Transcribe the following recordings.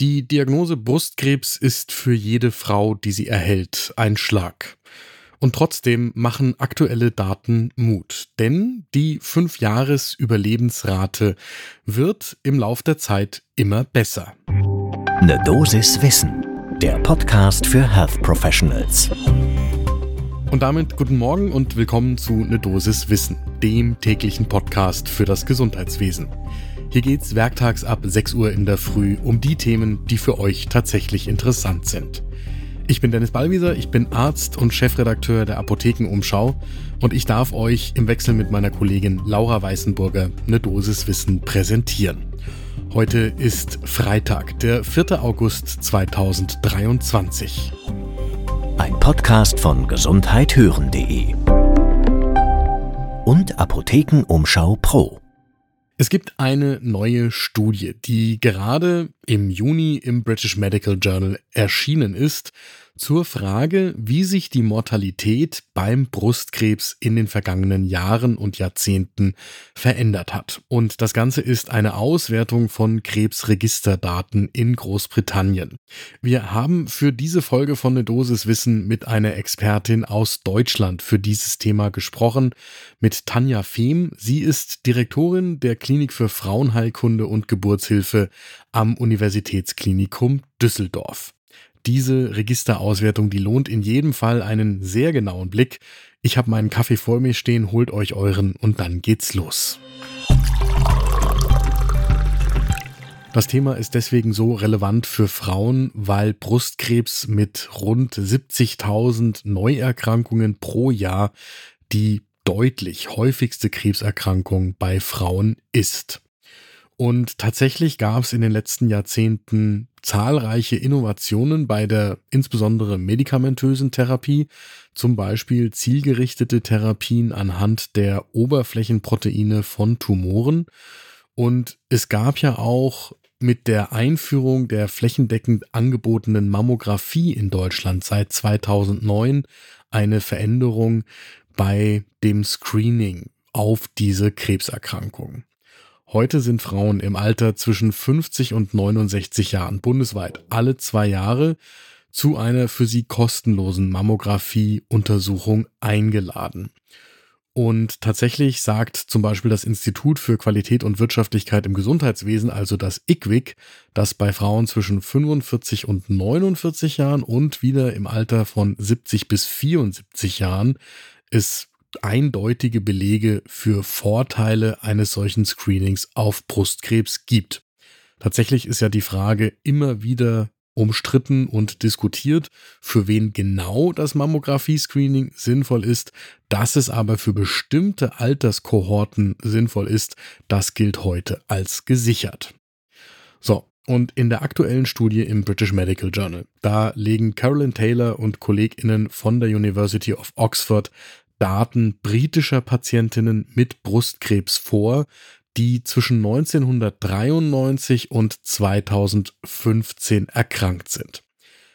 Die Diagnose Brustkrebs ist für jede Frau, die sie erhält, ein Schlag. Und trotzdem machen aktuelle Daten Mut, denn die 5-Jahres-Überlebensrate wird im Lauf der Zeit immer besser. Ne Dosis Wissen, der Podcast für Health Professionals. Und damit guten Morgen und willkommen zu Ne Dosis Wissen, dem täglichen Podcast für das Gesundheitswesen. Hier geht's werktags ab 6 Uhr in der Früh um die Themen, die für euch tatsächlich interessant sind. Ich bin Dennis Ballwieser, ich bin Arzt und Chefredakteur der Apothekenumschau und ich darf euch im Wechsel mit meiner Kollegin Laura Weißenburger eine Dosis Wissen präsentieren. Heute ist Freitag, der 4. August 2023. Ein Podcast von gesundheithören.de und Apothekenumschau Pro. Es gibt eine neue Studie, die gerade im Juni im British Medical Journal erschienen ist zur Frage, wie sich die Mortalität beim Brustkrebs in den vergangenen Jahren und Jahrzehnten verändert hat. Und das Ganze ist eine Auswertung von Krebsregisterdaten in Großbritannien. Wir haben für diese Folge von Ne Dosis Wissen mit einer Expertin aus Deutschland für dieses Thema gesprochen, mit Tanja Fehm. Sie ist Direktorin der Klinik für Frauenheilkunde und Geburtshilfe am Universitätsklinikum Düsseldorf. Diese Registerauswertung, die lohnt in jedem Fall einen sehr genauen Blick. Ich habe meinen Kaffee vor mir stehen, holt euch euren und dann geht's los. Das Thema ist deswegen so relevant für Frauen, weil Brustkrebs mit rund 70.000 Neuerkrankungen pro Jahr die deutlich häufigste Krebserkrankung bei Frauen ist. Und tatsächlich gab es in den letzten Jahrzehnten zahlreiche Innovationen bei der insbesondere medikamentösen Therapie, zum Beispiel zielgerichtete Therapien anhand der Oberflächenproteine von Tumoren. Und es gab ja auch mit der Einführung der flächendeckend angebotenen Mammographie in Deutschland seit 2009 eine Veränderung bei dem Screening auf diese Krebserkrankung. Heute sind Frauen im Alter zwischen 50 und 69 Jahren bundesweit alle zwei Jahre zu einer für sie kostenlosen Mammographie-Untersuchung eingeladen. Und tatsächlich sagt zum Beispiel das Institut für Qualität und Wirtschaftlichkeit im Gesundheitswesen, also das IQWIC, dass bei Frauen zwischen 45 und 49 Jahren und wieder im Alter von 70 bis 74 Jahren es eindeutige Belege für Vorteile eines solchen Screenings auf Brustkrebs gibt. Tatsächlich ist ja die Frage immer wieder umstritten und diskutiert, für wen genau das Mammographie-Screening sinnvoll ist. Dass es aber für bestimmte Alterskohorten sinnvoll ist, das gilt heute als gesichert. So, und in der aktuellen Studie im British Medical Journal, da legen Carolyn Taylor und KollegInnen von der University of Oxford Daten britischer Patientinnen mit Brustkrebs vor, die zwischen 1993 und 2015 erkrankt sind.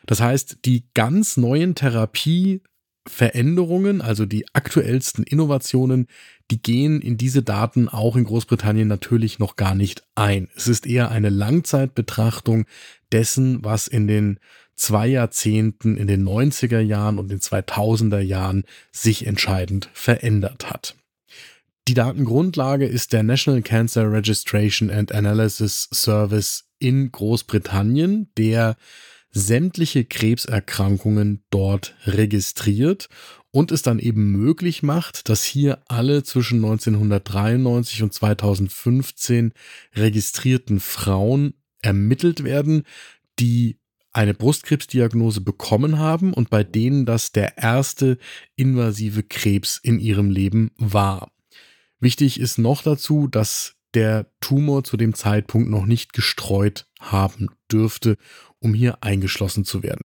Das heißt, die ganz neuen Therapieveränderungen, also die aktuellsten Innovationen, die gehen in diese Daten auch in Großbritannien natürlich noch gar nicht ein. Es ist eher eine Langzeitbetrachtung dessen, was in den zwei Jahrzehnten in den 90er Jahren und den 2000er Jahren sich entscheidend verändert hat. Die Datengrundlage ist der National Cancer Registration and Analysis Service in Großbritannien, der sämtliche Krebserkrankungen dort registriert und es dann eben möglich macht, dass hier alle zwischen 1993 und 2015 registrierten Frauen ermittelt werden, die eine Brustkrebsdiagnose bekommen haben und bei denen das der erste invasive Krebs in ihrem Leben war. Wichtig ist noch dazu, dass der Tumor zu dem Zeitpunkt noch nicht gestreut haben dürfte, um hier eingeschlossen zu werden.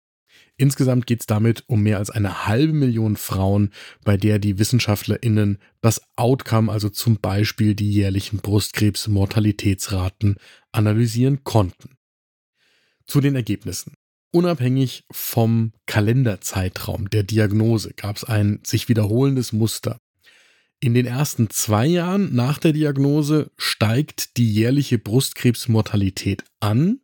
Insgesamt geht es damit um mehr als eine halbe Million Frauen, bei der die WissenschaftlerInnen das Outcome, also zum Beispiel die jährlichen Brustkrebs-Mortalitätsraten, analysieren konnten. Zu den Ergebnissen. Unabhängig vom Kalenderzeitraum der Diagnose gab es ein sich wiederholendes Muster. In den ersten zwei Jahren nach der Diagnose steigt die jährliche Brustkrebsmortalität an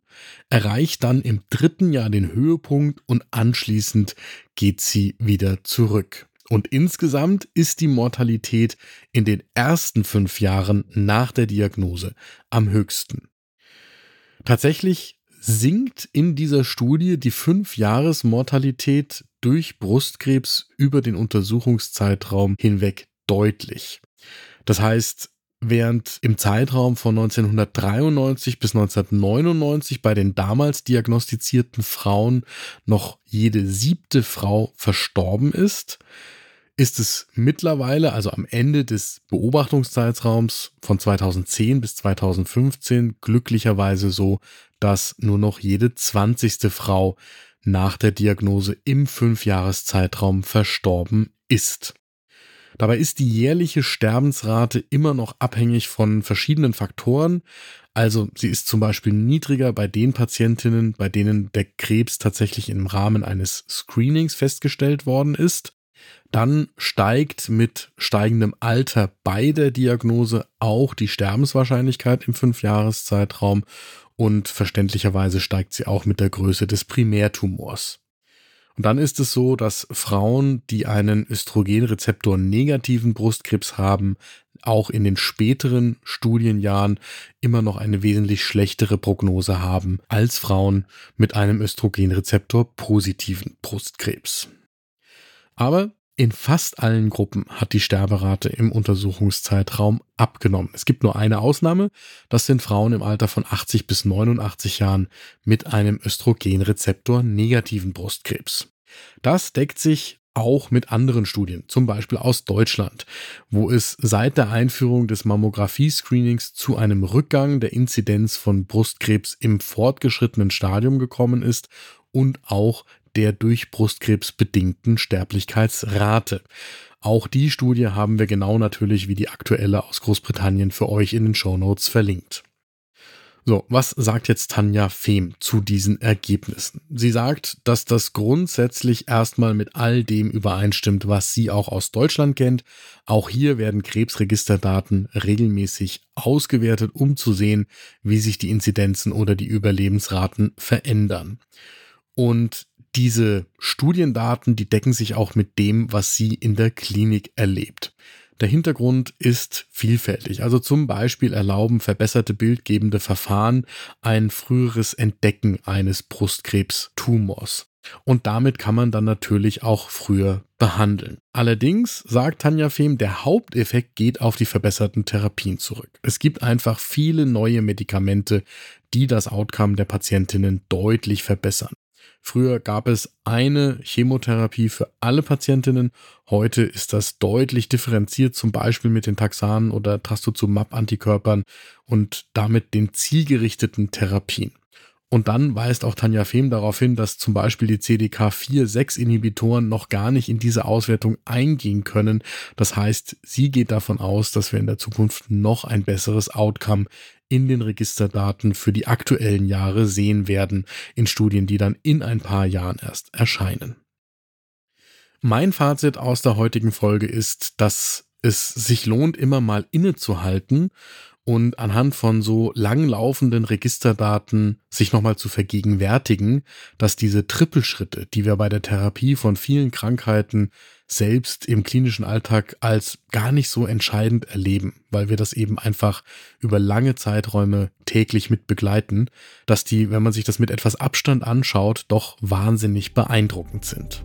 erreicht dann im dritten Jahr den Höhepunkt und anschließend geht sie wieder zurück. Und insgesamt ist die Mortalität in den ersten fünf Jahren nach der Diagnose am höchsten. Tatsächlich sinkt in dieser Studie die Fünf-Jahres-Mortalität durch Brustkrebs über den Untersuchungszeitraum hinweg deutlich. Das heißt, während im Zeitraum von 1993 bis 1999 bei den damals diagnostizierten Frauen noch jede siebte Frau verstorben ist, ist es mittlerweile, also am Ende des Beobachtungszeitraums von 2010 bis 2015, glücklicherweise so, dass nur noch jede zwanzigste Frau nach der Diagnose im Fünfjahreszeitraum verstorben ist. Dabei ist die jährliche Sterbensrate immer noch abhängig von verschiedenen Faktoren. Also sie ist zum Beispiel niedriger bei den Patientinnen, bei denen der Krebs tatsächlich im Rahmen eines Screenings festgestellt worden ist. Dann steigt mit steigendem Alter bei der Diagnose auch die Sterbenswahrscheinlichkeit im Fünfjahreszeitraum und verständlicherweise steigt sie auch mit der Größe des Primärtumors. Und dann ist es so, dass Frauen, die einen Östrogenrezeptor negativen Brustkrebs haben, auch in den späteren Studienjahren immer noch eine wesentlich schlechtere Prognose haben als Frauen mit einem Östrogenrezeptor positiven Brustkrebs. Aber in fast allen Gruppen hat die Sterberate im Untersuchungszeitraum abgenommen. Es gibt nur eine Ausnahme, das sind Frauen im Alter von 80 bis 89 Jahren mit einem Östrogenrezeptor negativen Brustkrebs. Das deckt sich auch mit anderen Studien, zum Beispiel aus Deutschland, wo es seit der Einführung des Mammographie-Screenings zu einem Rückgang der Inzidenz von Brustkrebs im fortgeschrittenen Stadium gekommen ist und auch der durch Brustkrebs bedingten Sterblichkeitsrate. Auch die Studie haben wir genau natürlich wie die aktuelle aus Großbritannien für euch in den Show Notes verlinkt. So, was sagt jetzt Tanja Fehm zu diesen Ergebnissen? Sie sagt, dass das grundsätzlich erstmal mit all dem übereinstimmt, was sie auch aus Deutschland kennt. Auch hier werden Krebsregisterdaten regelmäßig ausgewertet, um zu sehen, wie sich die Inzidenzen oder die Überlebensraten verändern. Und diese Studiendaten, die decken sich auch mit dem, was sie in der Klinik erlebt. Der Hintergrund ist vielfältig. Also zum Beispiel erlauben verbesserte bildgebende Verfahren ein früheres Entdecken eines Brustkrebstumors. Und damit kann man dann natürlich auch früher behandeln. Allerdings, sagt Tanja Fehm, der Haupteffekt geht auf die verbesserten Therapien zurück. Es gibt einfach viele neue Medikamente, die das Outcome der Patientinnen deutlich verbessern. Früher gab es eine Chemotherapie für alle Patientinnen. Heute ist das deutlich differenziert, zum Beispiel mit den Taxanen oder Trastuzumab-Antikörpern und damit den zielgerichteten Therapien. Und dann weist auch Tanja Fehm darauf hin, dass zum Beispiel die CDK4-6-Inhibitoren noch gar nicht in diese Auswertung eingehen können. Das heißt, sie geht davon aus, dass wir in der Zukunft noch ein besseres Outcome in den Registerdaten für die aktuellen Jahre sehen werden, in Studien, die dann in ein paar Jahren erst erscheinen. Mein Fazit aus der heutigen Folge ist, dass es sich lohnt, immer mal innezuhalten und anhand von so langlaufenden Registerdaten sich nochmal zu vergegenwärtigen, dass diese Trippelschritte, die wir bei der Therapie von vielen Krankheiten selbst im klinischen Alltag als gar nicht so entscheidend erleben, weil wir das eben einfach über lange Zeiträume täglich mit begleiten, dass die, wenn man sich das mit etwas Abstand anschaut, doch wahnsinnig beeindruckend sind.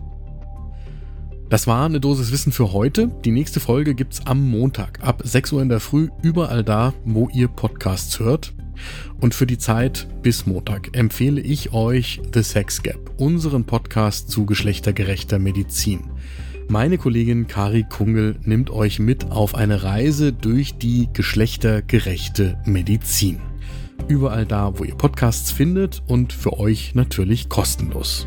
Das war eine Dosis Wissen für heute. Die nächste Folge gibt's am Montag ab 6 Uhr in der Früh überall da, wo ihr Podcasts hört. Und für die Zeit bis Montag empfehle ich euch The Sex Gap, unseren Podcast zu geschlechtergerechter Medizin. Meine Kollegin Kari Kungel nimmt euch mit auf eine Reise durch die geschlechtergerechte Medizin. Überall da, wo ihr Podcasts findet und für euch natürlich kostenlos.